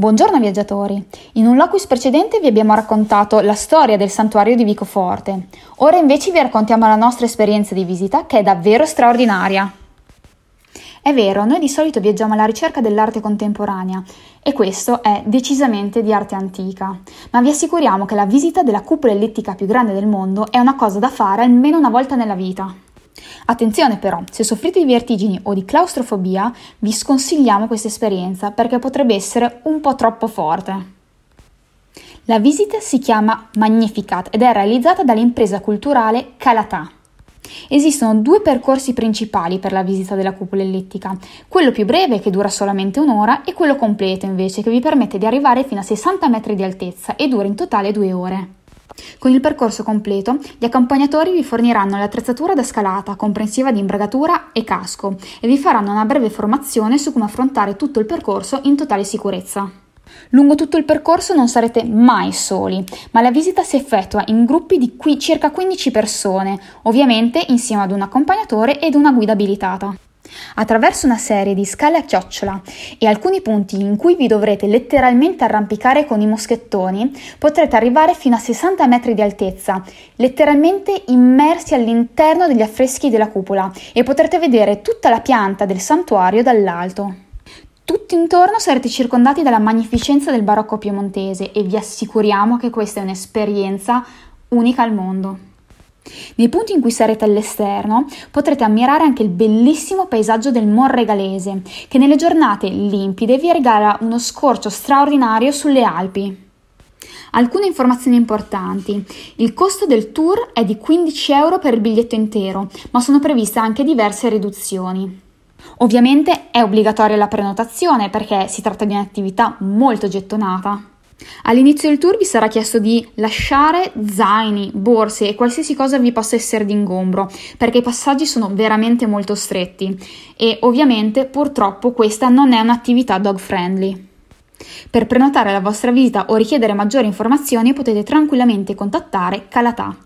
Buongiorno viaggiatori! In un locus precedente vi abbiamo raccontato la storia del santuario di Vicoforte. Ora invece vi raccontiamo la nostra esperienza di visita che è davvero straordinaria. È vero, noi di solito viaggiamo alla ricerca dell'arte contemporanea e questo è decisamente di arte antica, ma vi assicuriamo che la visita della cupola ellittica più grande del mondo è una cosa da fare almeno una volta nella vita. Attenzione però, se soffrite di vertigini o di claustrofobia, vi sconsigliamo questa esperienza perché potrebbe essere un po' troppo forte. La visita si chiama Magnificat ed è realizzata dall'impresa culturale Calatà. Esistono due percorsi principali per la visita della cupola ellittica, quello più breve che dura solamente un'ora e quello completo invece che vi permette di arrivare fino a 60 metri di altezza e dura in totale due ore. Con il percorso completo, gli accompagnatori vi forniranno l'attrezzatura da scalata, comprensiva di imbragatura e casco, e vi faranno una breve formazione su come affrontare tutto il percorso in totale sicurezza. Lungo tutto il percorso non sarete mai soli, ma la visita si effettua in gruppi di qui circa 15 persone, ovviamente insieme ad un accompagnatore ed una guida abilitata. Attraverso una serie di scale a chiocciola e alcuni punti in cui vi dovrete letteralmente arrampicare con i moschettoni, potrete arrivare fino a 60 metri di altezza, letteralmente immersi all'interno degli affreschi della cupola e potrete vedere tutta la pianta del santuario dall'alto. Tutti intorno sarete circondati dalla magnificenza del barocco piemontese e vi assicuriamo che questa è un'esperienza unica al mondo. Nei punti in cui sarete all'esterno potrete ammirare anche il bellissimo paesaggio del Monregalese, che nelle giornate limpide vi regala uno scorcio straordinario sulle Alpi. Alcune informazioni importanti. Il costo del tour è di 15 euro per il biglietto intero, ma sono previste anche diverse riduzioni. Ovviamente è obbligatoria la prenotazione perché si tratta di un'attività molto gettonata. All'inizio del tour vi sarà chiesto di lasciare zaini, borse e qualsiasi cosa vi possa essere d'ingombro, perché i passaggi sono veramente molto stretti e ovviamente purtroppo questa non è un'attività dog friendly. Per prenotare la vostra visita o richiedere maggiori informazioni potete tranquillamente contattare Calatà